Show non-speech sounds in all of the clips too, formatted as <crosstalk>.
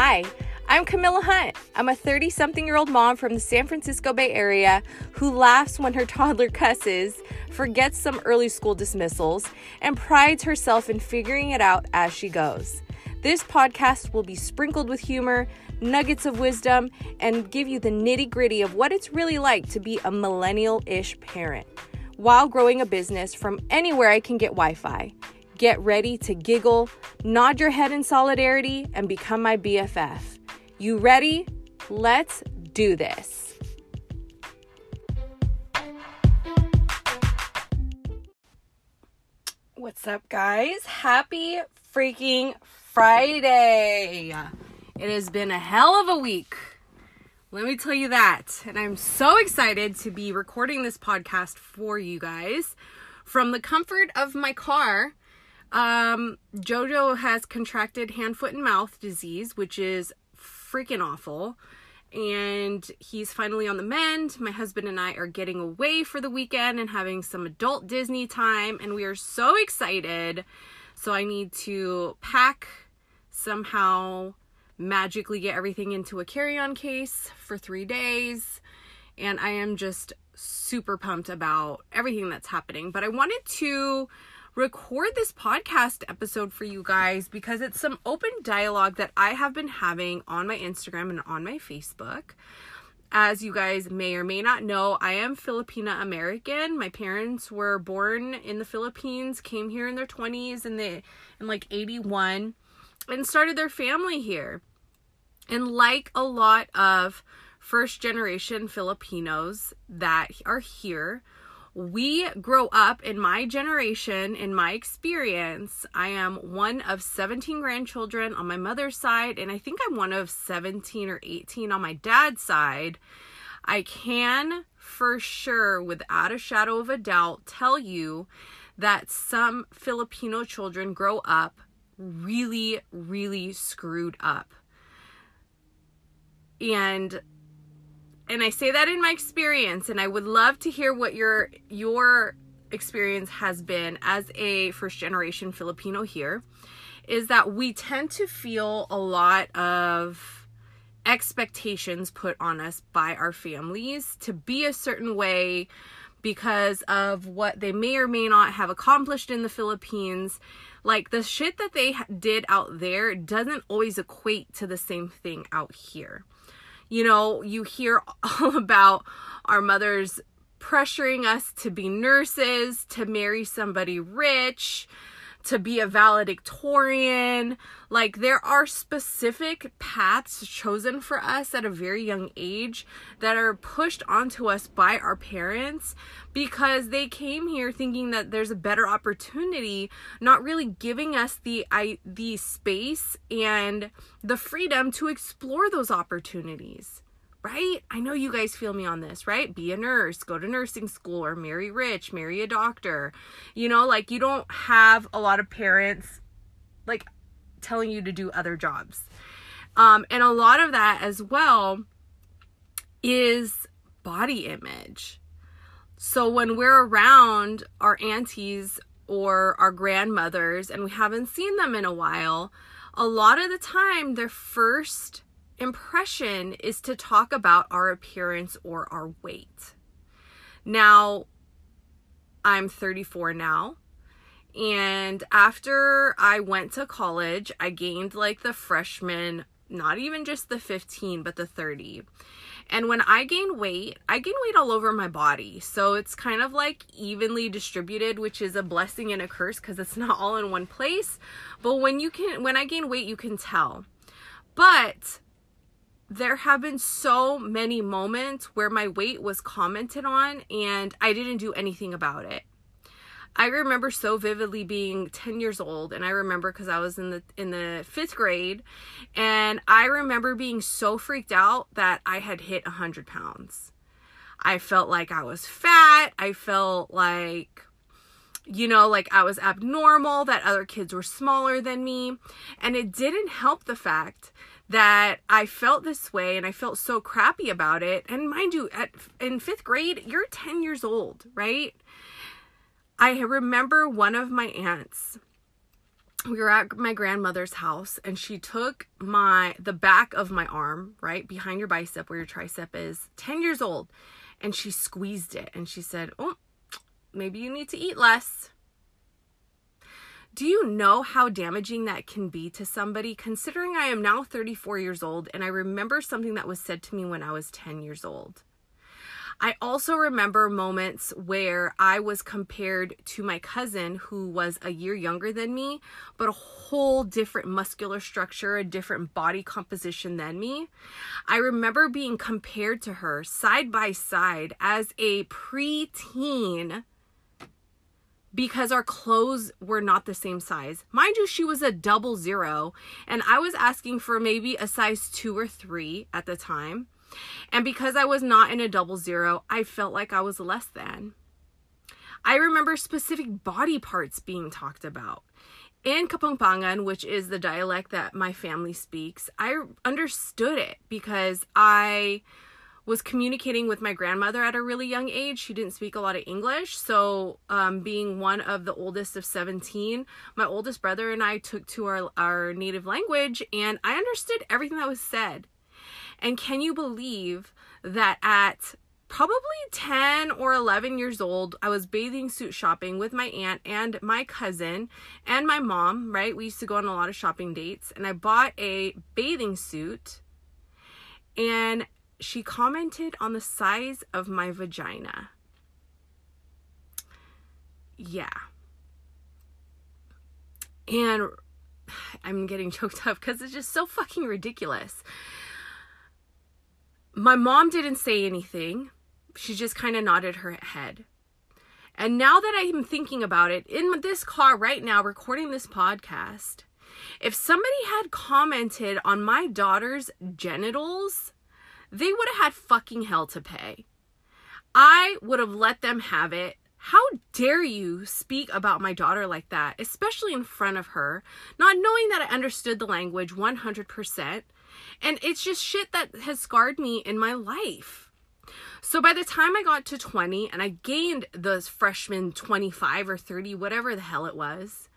Hi, I'm Camilla Hunt. I'm a 30 something year old mom from the San Francisco Bay Area who laughs when her <laughs> toddler cusses, forgets some early school dismissals, and prides herself in figuring it out as she goes. This podcast will be sprinkled with humor, nuggets of wisdom, and give you the nitty gritty of what it's really like to be a millennial ish parent while growing a business from anywhere I can get Wi Fi. Get ready to giggle, nod your head in solidarity, and become my BFF. You ready? Let's do this. What's up, guys? Happy freaking Friday! It has been a hell of a week. Let me tell you that. And I'm so excited to be recording this podcast for you guys from the comfort of my car. Um, Jojo has contracted hand, foot, and mouth disease, which is freaking awful. And he's finally on the mend. My husband and I are getting away for the weekend and having some adult Disney time. And we are so excited. So I need to pack somehow magically get everything into a carry-on case for 3 days and I am just super pumped about everything that's happening but I wanted to record this podcast episode for you guys because it's some open dialogue that I have been having on my Instagram and on my Facebook. As you guys may or may not know, I am Filipina American. My parents were born in the Philippines, came here in their 20s and they in like 81 and started their family here. And like a lot of first generation Filipinos that are here, we grow up in my generation, in my experience. I am one of 17 grandchildren on my mother's side, and I think I'm one of 17 or 18 on my dad's side. I can for sure, without a shadow of a doubt, tell you that some Filipino children grow up really, really screwed up and and I say that in my experience and I would love to hear what your your experience has been as a first generation Filipino here is that we tend to feel a lot of expectations put on us by our families to be a certain way because of what they may or may not have accomplished in the Philippines. Like the shit that they did out there doesn't always equate to the same thing out here. You know, you hear <laughs> all about our mothers pressuring us to be nurses, to marry somebody rich, to be a valedictorian. Like, there are specific paths chosen for us at a very young age that are pushed onto us by our parents because they came here thinking that there's a better opportunity, not really giving us the I, the space and the freedom to explore those opportunities right? I know you guys feel me on this, right? Be a nurse, go to nursing school, or marry rich, marry a doctor. You know, like you don't have a lot of parents like telling you to do other jobs. Um, and a lot of that as well is body image. So when we're around our aunties or our grandmothers and we haven't seen them in a while, a lot of the time their first impression is to talk about our appearance or our weight. Now, I'm 34 now. And after I went to college, I gained like the freshman, not even just the 15, but the 30. And when I gain weight, I gain weight all over my body. So it's kind of like evenly distributed, which is a blessing and a curse because it's <laughs> not all in one place. But when you can, when I gain weight, you can tell. But there have been so many moments where my weight was commented on and I didn't do anything about it. I remember so vividly being 10 years old and I remember cuz I was in the in the 5th grade and I remember being so freaked out that I had hit 100 pounds. I felt like I was fat. I felt like you know, like I was abnormal, that other kids were smaller than me. And it didn't help the fact that I felt this way and I felt so crappy about it. And mind you, at in 5th grade, you're 10 years old, right? I remember one of my aunts we were at my grandmother's house and she took my the back of my arm right behind your bicep where your tricep is 10 years old and she squeezed it and she said oh maybe you need to eat less do you know how damaging that can be to somebody considering i am now 34 years old and i remember something that was said to me when i was 10 years old I also remember moments where I was compared to my cousin who was a year younger than me, but a whole different muscular structure, a different body composition than me. I remember being compared to her side by side as a preteen because our clothes were not the same size. Mind you, she was a double zero, and I was asking for maybe a size two or three at the time. And because I was not in a double zero, I felt like I was less than. I remember specific body parts being talked about. In Kapampangan, which is the dialect that my family speaks, I understood it because I was communicating with my grandmother at a really young age. She didn't speak a lot of English. So, um, being one of the oldest of 17, my oldest brother and I took to our, our native language and I understood everything that was said. And can you believe that at probably 10 or 11 years old, I was bathing suit shopping with my aunt and my cousin and my mom, right? We used to go on a lot of shopping dates, and I bought a bathing suit. And she commented on the size of my vagina. Yeah. And I'm getting <laughs> choked up because it's just so fucking ridiculous. My mom didn't say anything. She just kind of nodded her head. And now that I'm thinking about it, in this car right now, recording this podcast, if somebody had commented on my daughter's genitals, they would have had fucking hell to pay. I would have let them have it. How dare you speak about my daughter like that, especially in front of her, not knowing that I understood the language 100%, and it's just shit that has scarred me in my life. So by the time I got to 20 and I gained those freshman 25 or 30, whatever the hell it was,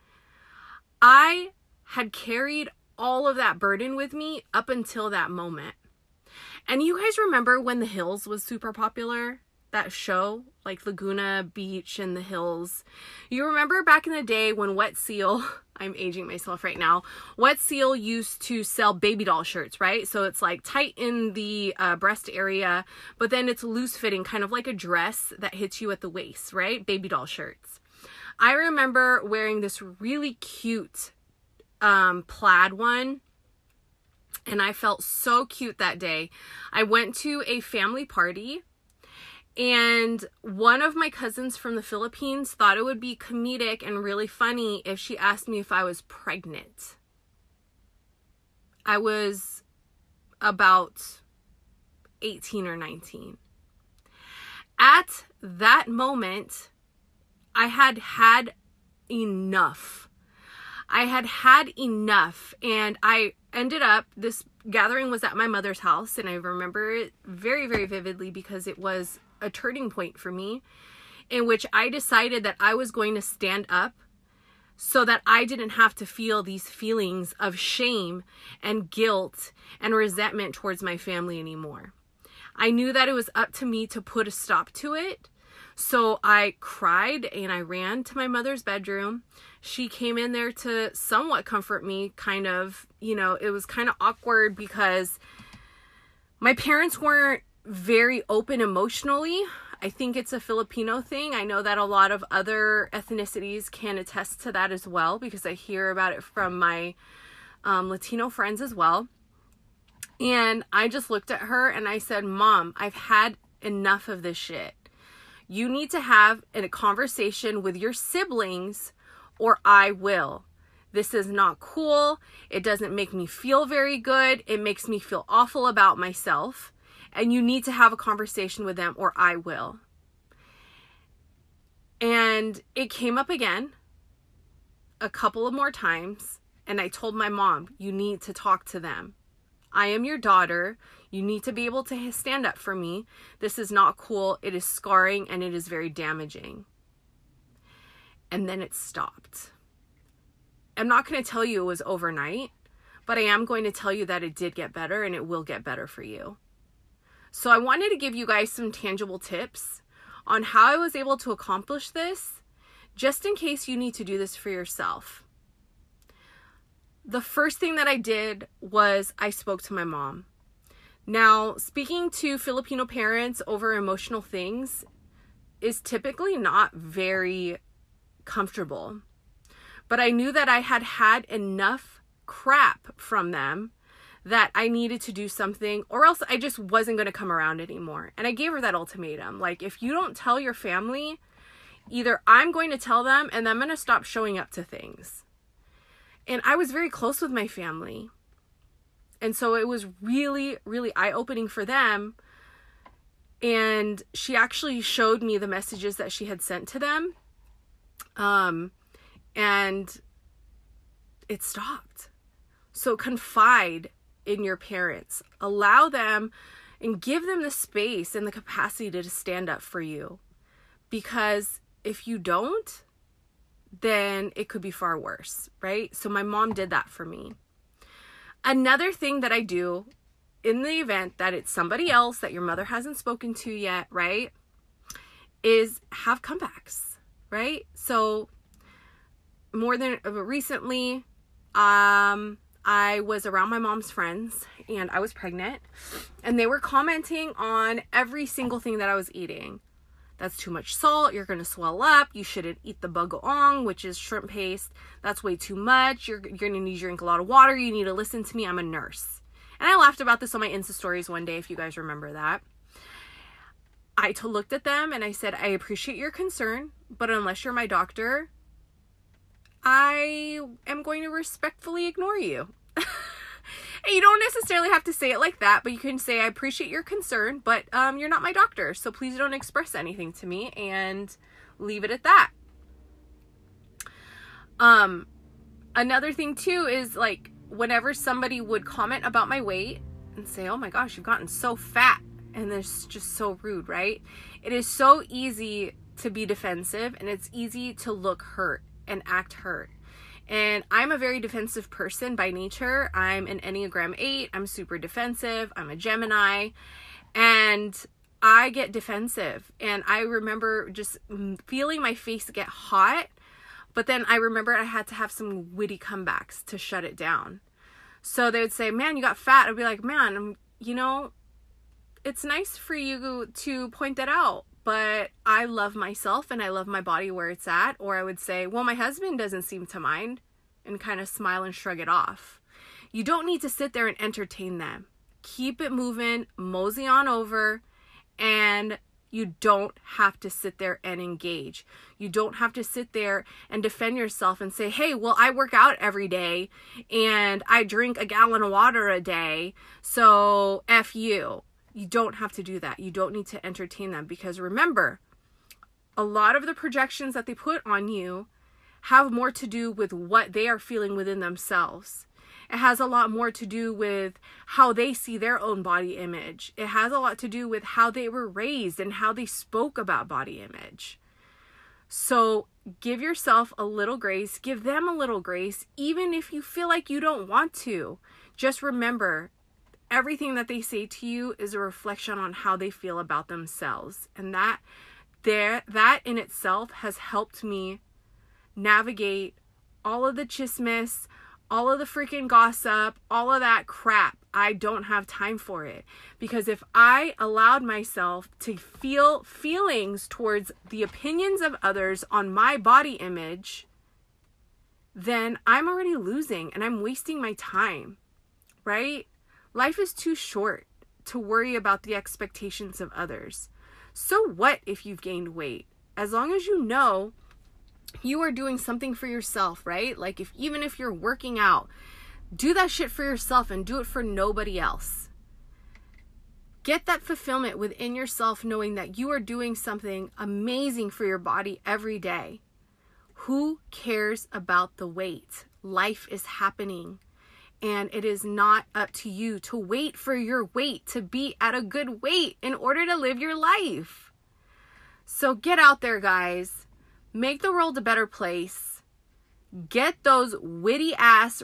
I had carried all of that burden with me up until that moment. And you guys remember when The Hills was super popular? That show, like Laguna Beach and The Hills. You remember back in the day when Wet Seal <laughs> I'm aging myself right now. Wet Seal used to sell baby doll shirts, right? So it's like tight in the uh, breast area, but then it's loose fitting, kind of like a dress that hits you at the waist, right? Baby doll shirts. I remember wearing this really cute um, plaid one and I felt so cute that day. I went to a family party and one of my cousins from the Philippines thought it would be comedic and really funny if she asked me if I was pregnant. I was about 18 or 19. At that moment, I had had enough. I had had enough, and I ended up, this gathering was at my mother's house, and I remember it very, very vividly because it was a turning point for me in which I decided that I was going to stand up so that I didn't have to feel these feelings of shame and guilt and resentment towards my family anymore. I knew that it was up to me to put a stop to it. So I cried and I ran to my mother's bedroom. She came in there to somewhat comfort me, kind of, you know, it was kind of awkward because my parents weren't very open emotionally. I think it's a Filipino thing. I know that a lot of other ethnicities can attest to that as well because I hear about it from my um, Latino friends as well. And I just looked at her and I said, Mom, I've had enough of this shit. You need to have a conversation with your siblings or I will. This is not cool. It doesn't make me feel very good. It makes me feel awful about myself and you need to have a conversation with them or I will. And it came up again a couple of more times and I told my mom, you need to talk to them. I am your daughter. You need to be able to stand up for me. This is not cool. It is scarring and it is very damaging. And then it stopped. I'm not going to tell you it was overnight, but I am going to tell you that it did get better and it will get better for you. So I wanted to give you guys some tangible tips on how I was able to accomplish this, just in case you need to do this for yourself. The first thing that I did was I spoke to my mom. Now, speaking to Filipino parents over emotional things is typically not very comfortable. But I knew that I had had enough crap from them that I needed to do something or else I just wasn't going to come around anymore. And I gave her that ultimatum. Like, if you don't tell your family, either I'm going to tell them and I'm going to stop showing up to things. And I was very close with my family. And so it was really, really eye opening for them. And she actually showed me the messages that she had sent to them. Um, and it stopped. So confide in your parents. Allow them and give them the space and the capacity to stand up for you. Because if you don't, then it could be far worse, right? So my mom did that for me. Another thing that I do in the event that it's somebody else that your mother hasn't spoken to yet, right? Is have comebacks, right? So more than uh, recently um I was around my mom's friends and I was pregnant and they were commenting on every single thing that I was eating. That's too much salt. You're going to swell up. You shouldn't eat the bagoong, which is shrimp paste. That's way too much. You're, you're going to need to drink a lot of water. You need to listen to me. I'm a nurse. And I laughed about this on my Insta stories one day, if you guys remember that. I looked at them and I said, I appreciate your concern, but unless you're my doctor, I am going to respectfully ignore you. And you don't necessarily have to say it like that, but you can say, I appreciate your concern, but um, you're not my doctor, so please don't express anything to me and leave it at that. Um, another thing too is like whenever somebody would comment about my weight and say, Oh my gosh, you've gotten so fat, and it's just so rude, right? It is so easy to be defensive and it's easy to look hurt and act hurt. And I'm a very defensive person by nature. I'm an Enneagram 8. I'm super defensive. I'm a Gemini. And I get defensive. And I remember just feeling my face get hot. But then I remember I had to have some witty comebacks to shut it down. So they would say, Man, you got fat. I'd be like, Man, you know, it's nice for you to point that out but I love myself and I love my body where it's at. Or I would say, well, my husband doesn't seem to mind and kind of smile and shrug it off. You don't need to sit there and entertain them. Keep it moving, mosey on over, and you don't have to sit there and engage. You don't have to sit there and defend yourself and say, hey, well, I work out every day and I drink a gallon of water a day, so F you. You don't have to do that. You don't need to entertain them because remember, a lot of the projections that they put on you have more to do with what they are feeling within themselves. It has a lot more to do with how they see their own body image. It has a lot to do with how they were raised and how they spoke about body image. So give yourself a little grace, give them a little grace, even if you feel like you don't want to. Just remember everything that they say to you is a reflection on how they feel about themselves. And that there that in itself has helped me navigate all of the chismis all of the freaking gossip all of that crap. I don't have time for it. Because if i allowed myself to feel feelings towards the opinions of others on my body image then i'm already losing and i'm wasting my time right Life is too short to worry about the expectations of others. So, what if you've gained weight? As long as you know you are doing something for yourself, right? Like, if even if you're working out, do that shit for yourself and do it for nobody else. Get that fulfillment within yourself, knowing that you are doing something amazing for your body every day. Who cares about the weight? Life is happening and it is not up to you to wait for your weight to be at a good weight in order to live your life. So get out there, guys. Make the world a better place. get those witty ass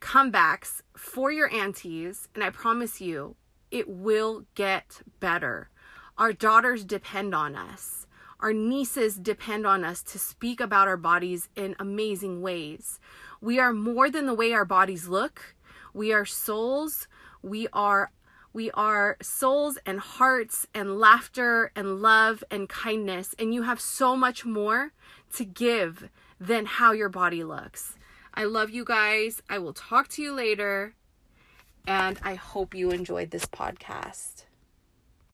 comebacks for your aunties, and I promise you, it will get better. Our daughters depend on us. Our nieces depend on us to speak about our bodies in amazing ways. We are more than the way our bodies look. We are souls. We are we are souls and hearts and laughter and love and kindness and you have so much more to give than how your body looks. I love you guys. I will talk to you later and I hope you enjoyed this podcast.